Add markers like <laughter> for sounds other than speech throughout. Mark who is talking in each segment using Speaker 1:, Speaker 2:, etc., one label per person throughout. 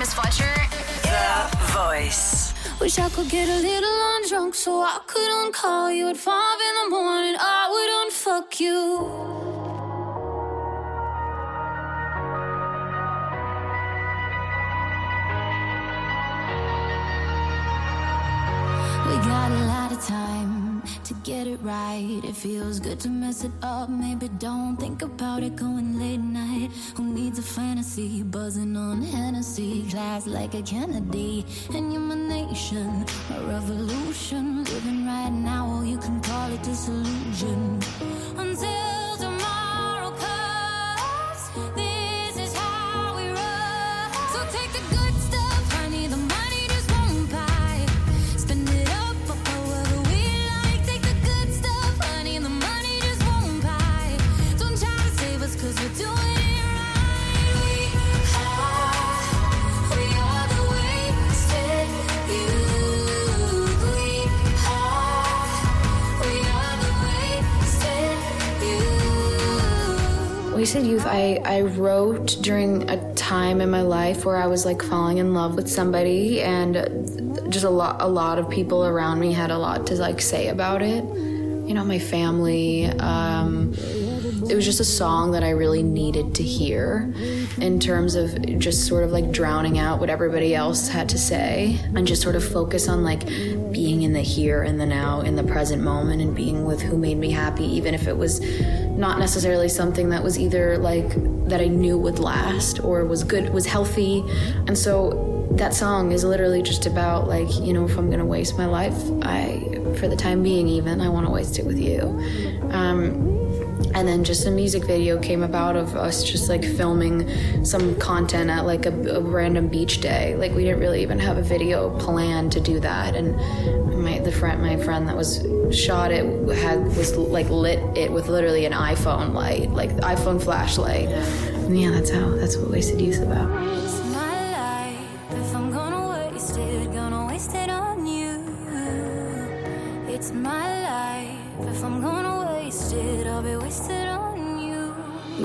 Speaker 1: Seamus Fletcher.
Speaker 2: The Voice.
Speaker 3: Wish I could get a little undrunk so I could uncall you at five in the morning. I would unfuck you. To get it right. It feels good to mess it up. Maybe don't think about it going late night. Who needs a fantasy? Buzzing on Hennessy. Class like a Kennedy. And you're my nation, my revolution. Living right now, you can call it disillusion. Youth,
Speaker 4: I, I wrote during a time in my life where I was like falling in love with somebody, and just a lot a lot of people around me had a lot to like say about it. You know, my family. Um, it was just a song that I really needed to hear in terms of just sort of like drowning out what everybody else had to say and just sort of focus on like being in the here and the now, in the present moment, and being with who made me happy, even if it was not necessarily something that was either like that I knew would last or was good, was healthy. And so that song is literally just about like, you know, if I'm gonna waste my life, I, for the time being even, I wanna waste it with you. Um, and then just a music video came about of us just like filming some content at like a, a random beach day. Like we didn't really even have a video planned to do that. And my the friend my friend that was shot it had was like lit it with literally an iPhone light, like the iPhone flashlight. And yeah, that's how that's what Wasted Youth is about.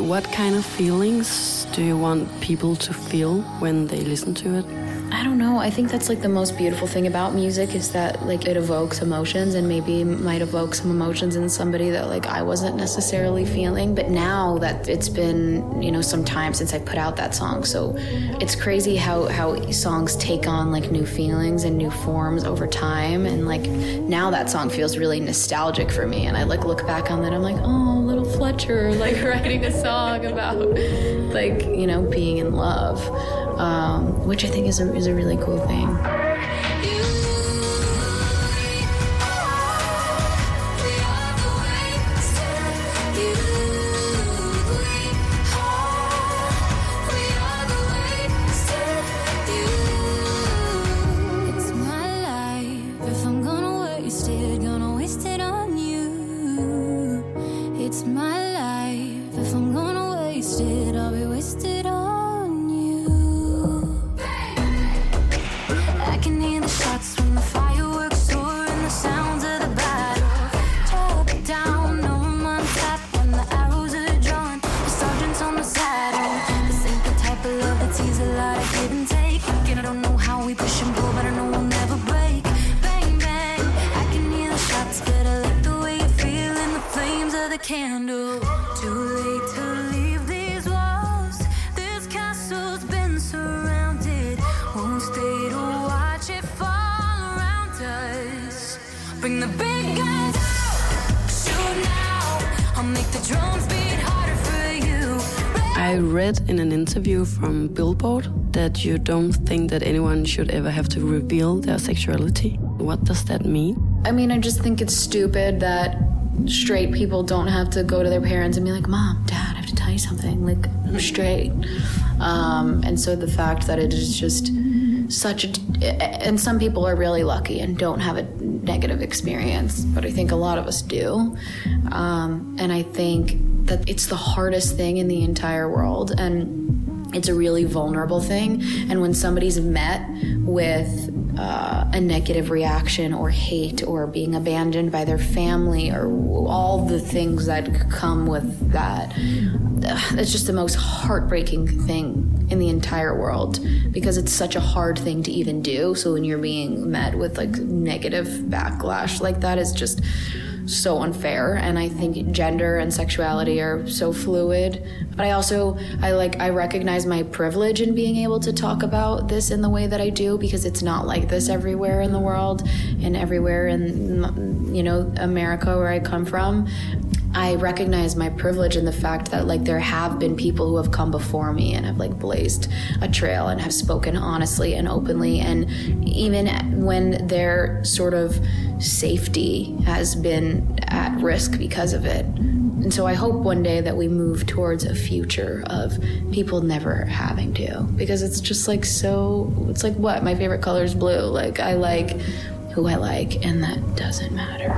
Speaker 5: What kind of feelings do you want people to feel when they listen to it?
Speaker 4: I don't know. I think that's like the most beautiful thing about music is that like it evokes emotions and maybe might evoke some emotions in somebody that like I wasn't necessarily feeling. But now that it's been, you know, some time since I put out that song. So it's crazy how how songs take on like new feelings and new forms over time and like now that song feels really nostalgic for me and I like look back on that I'm like, "Oh, Fletcher like <laughs> writing a song about like, you know, being in love." Um, which I think is a, is a really cool thing.
Speaker 3: Know how
Speaker 5: read in an interview from Billboard that you don't think that anyone should ever have to reveal their sexuality. What does that mean?
Speaker 4: I mean, I just think it's stupid that straight people don't have to go to their parents and be like, Mom, Dad, I have to tell you something. Like, I'm straight. Um, and so the fact that it is just such a. And some people are really lucky and don't have a negative experience, but I think a lot of us do. Um, and I think that it's the hardest thing in the entire world. And it's a really vulnerable thing. And when somebody's met with uh, a negative reaction or hate or being abandoned by their family or all the things that come with that. It's just the most heartbreaking thing in the entire world because it's such a hard thing to even do. So when you're being met with like negative backlash like that is just so unfair and i think gender and sexuality are so fluid. But i also i like i recognize my privilege in being able to talk about this in the way that i do because it's not like this everywhere in the world and everywhere in you know america where i come from I recognize my privilege in the fact that like there have been people who have come before me and have like blazed a trail and have spoken honestly and openly and even when their sort of safety has been at risk because of it. And so I hope one day that we move towards a future of people never having to because it's just like so it's like what my favorite color is blue. Like I like who I like and that doesn't matter.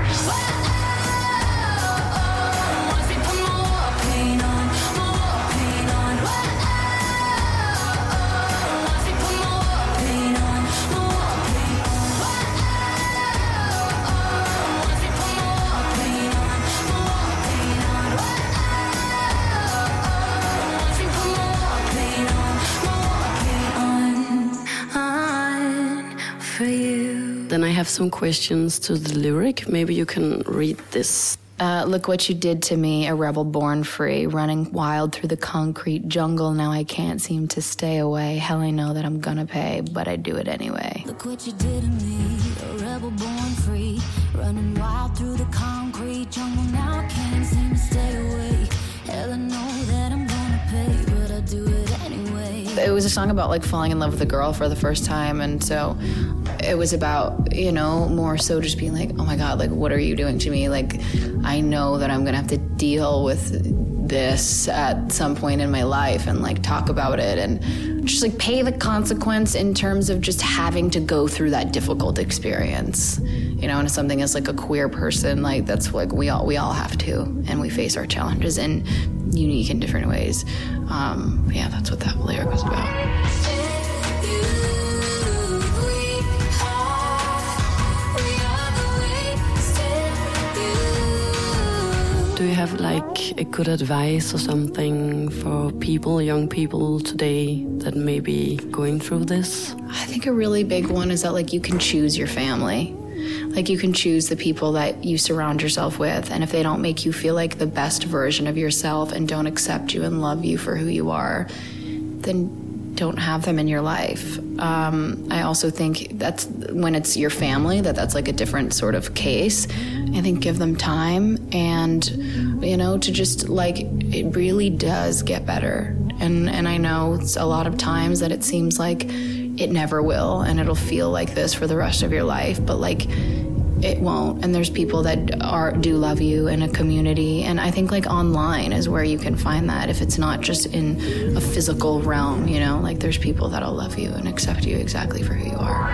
Speaker 5: Then I have some questions to the lyric. Maybe you can read this.
Speaker 4: Uh, look what you did to me, a rebel born free, running wild through the concrete jungle. Now I can't seem to stay away. Hell, I know that I'm gonna pay, but I do it anyway.
Speaker 3: Look what you did to me, a rebel born free, running wild through the concrete It
Speaker 4: was a song about like falling in love with a girl for the first time, and so it was about you know more so just being like, oh my god, like what are you doing to me? Like I know that I'm gonna have to deal with this at some point in my life and like talk about it and just like pay the consequence in terms of just having to go through that difficult experience you know and something as like a queer person like that's like we all we all have to and we face our challenges in unique in different ways um yeah that's what that lyric was about
Speaker 5: Do you have like a good advice or something for people, young people today that may be going through this?
Speaker 4: I think a really big one is that like you can choose your family. Like you can choose the people that you surround yourself with and if they don't make you feel like the best version of yourself and don't accept you and love you for who you are, then don't have them in your life. Um, I also think that's when it's your family that that's like a different sort of case. I think give them time and you know to just like it really does get better. And and I know it's a lot of times that it seems like it never will and it'll feel like this for the rest of your life, but like it won't. And there's people that are do love you in a community and i think like online is where you can find that if it's not just in a physical realm you know? Like there's people that'll love you and accept you exactly for who you are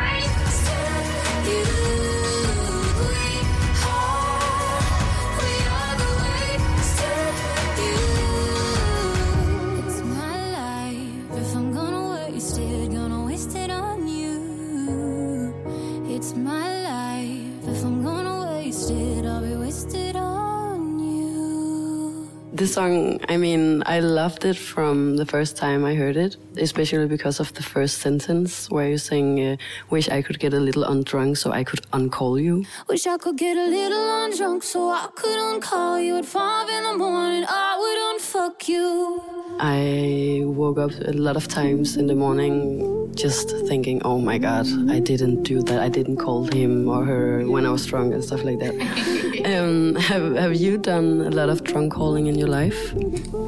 Speaker 5: song, I mean, I loved it from the first time I heard it, especially because of the first sentence where you sing, uh, Wish I could get a little undrunk so I could uncall you.
Speaker 3: Wish I could get a little undrunk so I could uncall you at five in the morning. I would unfuck you.
Speaker 5: I woke up a lot of times in the morning just thinking, oh my god, I didn't do that. I didn't call him or her when I was drunk and stuff like that. <laughs> um, have, have you done a lot of drunk calling in your life?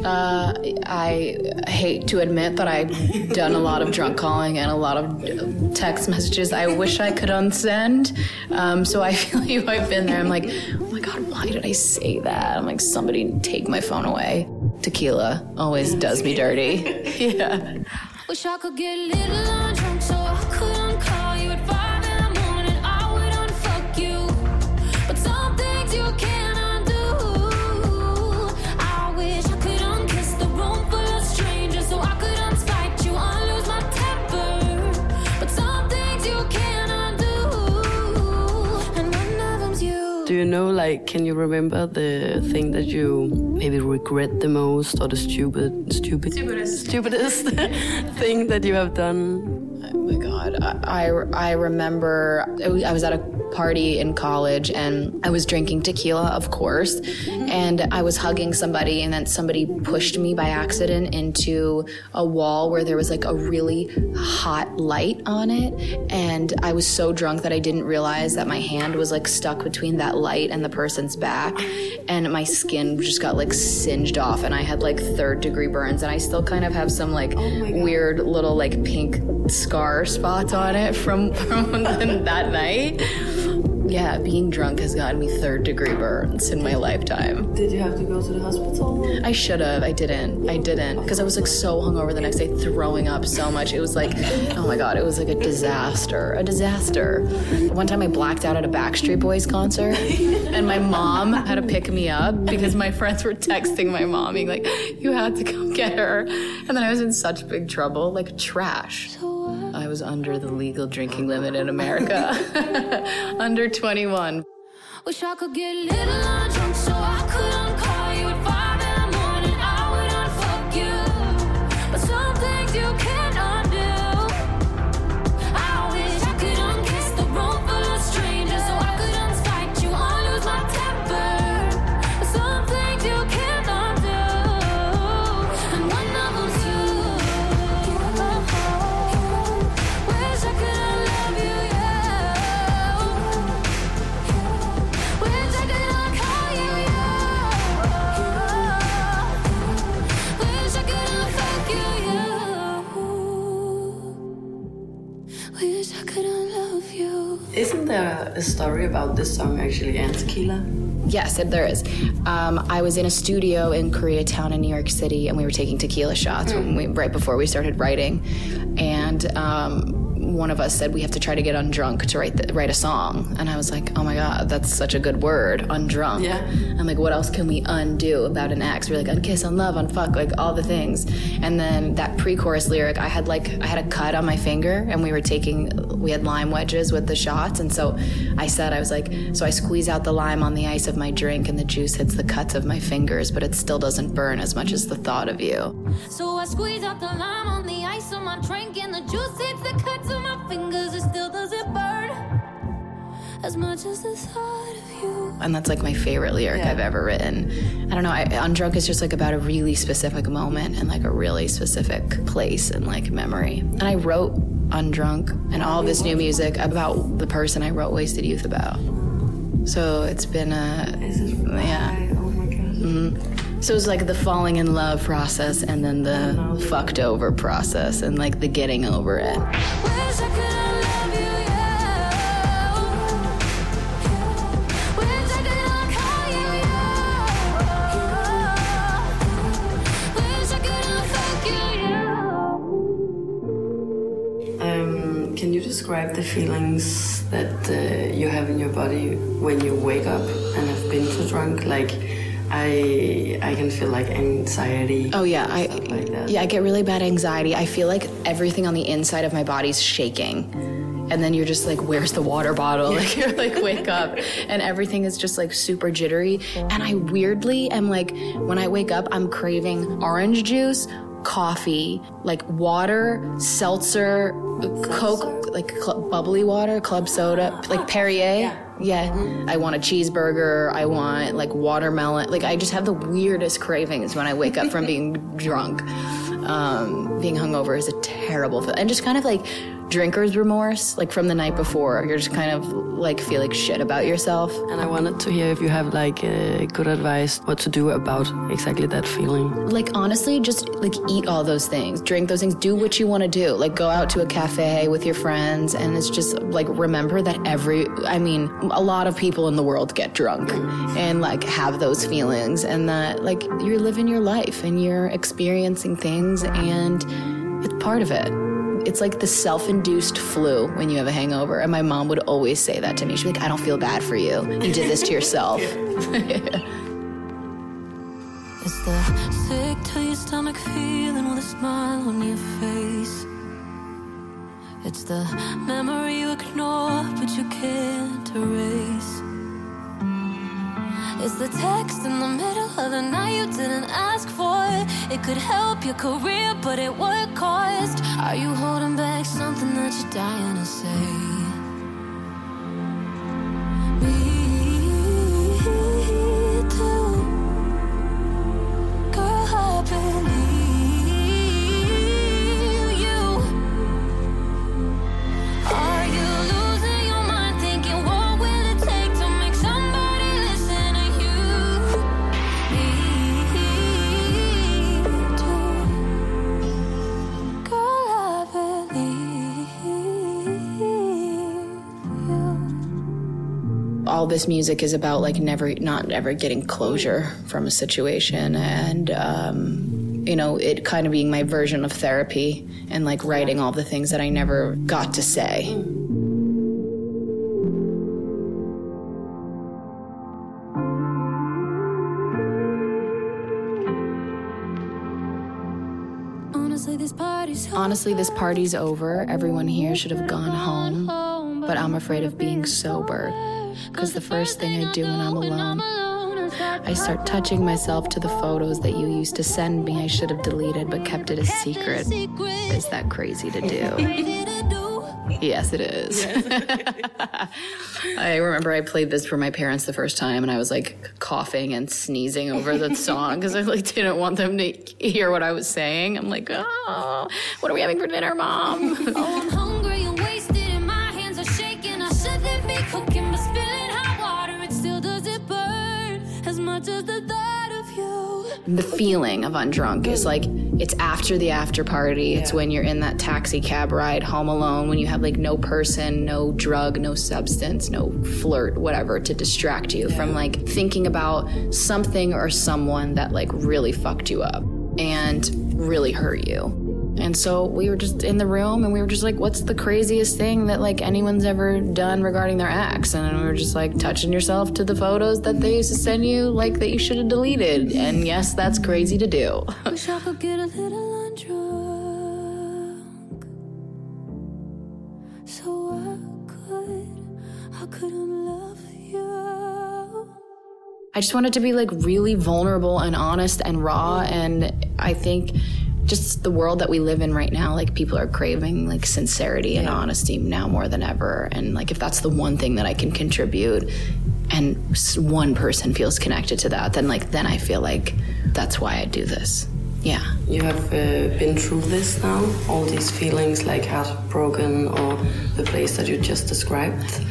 Speaker 4: Uh, I hate to admit that I've done a lot of drunk calling and a lot of text messages I wish I could unsend. Um, so I <laughs> feel you. I've been there. I'm like, oh my god, why did I say that? I'm like, somebody take my phone away. Tequila always does me dirty. <laughs> yeah.
Speaker 3: Wish I could get a little
Speaker 5: like, can you remember the thing that you maybe regret the most, or the stupid, stupid,
Speaker 4: Stupidest.
Speaker 5: stupidest <laughs> thing that you have done?
Speaker 4: Oh my god. I, I, I remember I was at a party in college and I was drinking tequila, of course, and I was hugging somebody, and then somebody pushed me by accident into a wall where there was like a really hot light on it. And I was so drunk that I didn't realize that my hand was like stuck between that light and the person's back, and my skin just got like singed off, and I had like third degree burns, and I still kind of have some like oh weird little like pink scar spots on it from, <laughs> from <laughs> that night. Yeah, being drunk has gotten me third degree burns in my lifetime.
Speaker 5: Did you have to go to the hospital?
Speaker 4: I should have. I didn't. I didn't. Because I was like so hungover the next day, throwing up so much. It was like, oh my God, it was like a disaster. A disaster. One time I blacked out at a Backstreet Boys concert, and my mom had to pick me up because my friends were texting my mom, being like, you had to come get her. And then I was in such big trouble, like trash. I was under the legal drinking limit in America. <laughs> under 21.
Speaker 3: Wish I could get little
Speaker 5: story about this song actually and tequila?
Speaker 4: Yes, there is. Um, I was in a studio in Koreatown in New York City, and we were taking tequila shots when we, right before we started writing. And um, one of us said we have to try to get undrunk to write the, write a song. And I was like, oh my god, that's such a good word, undrunk.
Speaker 5: Yeah.
Speaker 4: I'm like, what else can we undo about an ex? We're like, unkiss, unlove, unfuck, like all the things. And then that pre-chorus lyric, I had like I had a cut on my finger, and we were taking we had lime wedges with the shots, and so I said I was like, so I squeeze out the lime on the ice of my drink, and the juice hits the cuts of my fingers, but it still doesn't burn as much as the thought of you.
Speaker 3: So I squeeze out the lime on the ice of my drink, and the juice hits the cuts of my fingers. It still doesn't burn as much as the thought of you.
Speaker 4: And that's like my favorite lyric
Speaker 5: Yeah.
Speaker 4: I've ever written. I don't know, I, Undrunk is just like about a really specific moment and like a really specific place and like memory. And I wrote Undrunk and all this new music about the person I wrote Wasted Youth about. So it's been a,
Speaker 5: Is it?
Speaker 4: yeah.
Speaker 5: Oh my god.
Speaker 4: So it was like the falling in love process and then the fucked over process and like the getting over it.
Speaker 3: Wish I could unlove you, yeah. Wish I could uncall you, yeah. Wish I could unfuck you, yeah.
Speaker 5: Um, can you describe the feelings that uh, you have in your body when you wake up and have been too drunk? Like, I I can feel like anxiety.
Speaker 4: Oh yeah, I
Speaker 5: like
Speaker 4: yeah, I get really bad anxiety. I feel like everything on the inside of my body's shaking. And then you're just like, where's the water bottle? <laughs> Like you're like, wake up. And everything is just like super jittery. And I weirdly am like, when I wake up, I'm craving orange juice, coffee, like water, seltzer, uh, Coke, like cl- bubbly water, club soda, like Perrier. Yeah. I want a cheeseburger. I want like watermelon. Like I just have the weirdest cravings when I wake up from being <laughs> drunk. Um, being hungover is a terrible. And just kind of like drinker's remorse, like from the night before. You're just kind of like feel like shit about yourself.
Speaker 5: And I wanted to hear if you have like uh, good advice what to do about exactly that feeling.
Speaker 4: Like honestly, just like eat all those things, drink those things, do what you want to do. Like go out to a cafe with your friends, and it's just like remember that every, I mean, a lot of people in the world get drunk and like have those feelings, and that like you're living your life and you're experiencing things, and it's part of it. It's like the self-induced flu when you have a hangover, and my mom would always say that to me. She'd be like, "I don't feel bad for you. You did this to yourself." <laughs> <laughs>
Speaker 3: It's the sick to your stomach feeling with a smile on your face. It's the memory you ignore but you can't erase. It's the text in the middle of the night you didn't ask for. It could help your career, but at what cost? Are you holding back something that you're dying to say?
Speaker 4: All this music is about like never not ever getting closure from a situation. And um, you know it kind of being my version of therapy and like writing all the things that i never got to say.
Speaker 3: Honestly, this party's
Speaker 4: honestly this party's over. Everyone here should have gone home. But i'm afraid of being sober because the first thing i do when i'm alone I start touching myself to the photos that you used to send me. I should have deleted but kept it a secret. Is that crazy to do? Yes, it is. <laughs> I remember I played this for my parents the first time, and I was like coughing and sneezing over the song because I like didn't want them to hear what I was saying. I'm like, oh, what are we having for dinner, mom?
Speaker 3: Oh, the
Speaker 4: feeling of undrunk is like it's after the after party. It's when you're in that taxi cab ride home alone, when you have like no person, no drug, no substance, no flirt, whatever to distract you from like thinking about something or someone that like really fucked you up and really hurt you. And so we were just in the room and we were just like, what's the craziest thing that like anyone's ever done regarding their ex? And we were just like touching yourself to the photos that they used to send you, like that you should have deleted. And yes, that's crazy to do. <laughs>
Speaker 3: Wish I could get a little undrunk. So I could, I couldn't love you.
Speaker 4: I just wanted to be like really vulnerable and honest and raw. And I think just the world that we live in right now, like people are craving like sincerity and honesty now more than ever. And like if that's the one thing that I can contribute and one person feels connected to that, then like then I feel like that's why I do this. Yeah.
Speaker 5: You have uh, been through this now, all these feelings like heartbroken or the place that you just described.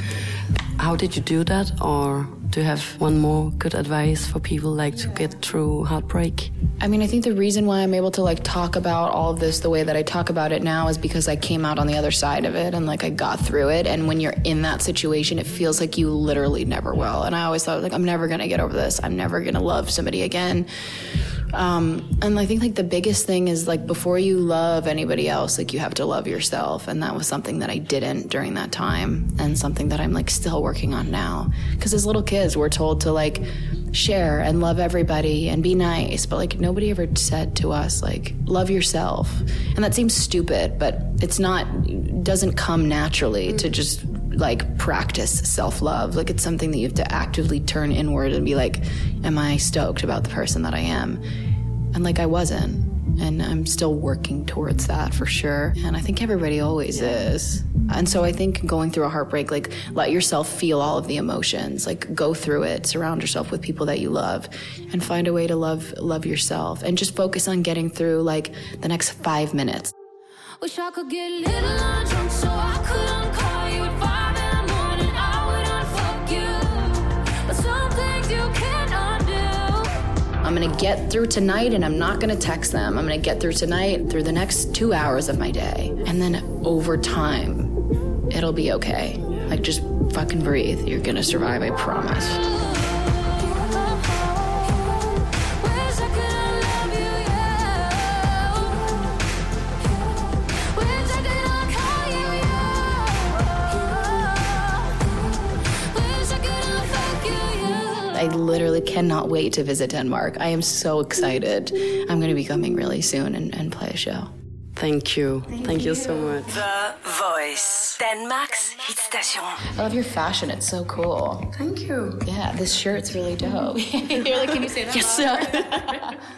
Speaker 5: How did you do that, or do you have one more good advice for people like to get through heartbreak?
Speaker 4: I mean, I think the reason why I'm able to like talk about all of this the way that I talk about it now is because I came out on the other side of it and like I got through it. And when you're in that situation, it feels like you literally never will. And I always thought like I'm never gonna get over this. I'm never gonna love somebody again. Um, and I think like the biggest thing is like before you love anybody else, like you have to love yourself. And that was something that I didn't during that time and something that I'm like still working on now. Cause as little kids, we're told to like share and love everybody and be nice. But like nobody ever said to us like, love yourself. And that seems stupid, but it's not, doesn't come naturally to just like practice self love. Like it's something that you have to actively turn inward and be like, am I stoked about the person that I am? And like I wasn't. And I'm still working towards that for sure. And I think everybody always is. And so I think going through a heartbreak, like let yourself feel all of the emotions, like go through it, surround yourself with people that you love and find a way to love love yourself and just focus on getting through like the next 5 minutes.
Speaker 3: Wish I could get a little undrunk so
Speaker 4: I'm gonna get through tonight and I'm not gonna text them. I'm gonna get through tonight through the next two hours of my day. And then over time, it'll be okay. Like just fucking breathe. You're gonna survive, I promise. Literally cannot wait to visit Denmark. I am so excited. I'm gonna be coming really soon and, and play a show.
Speaker 5: Thank you. Thank, you so much.
Speaker 2: The Voice. Danmarks hitstation. Station.
Speaker 4: I love your fashion. It's so cool.
Speaker 5: Thank you.
Speaker 4: Yeah, this shirt's really dope. <laughs> You're like, can you say that?
Speaker 5: Yes. <laughs>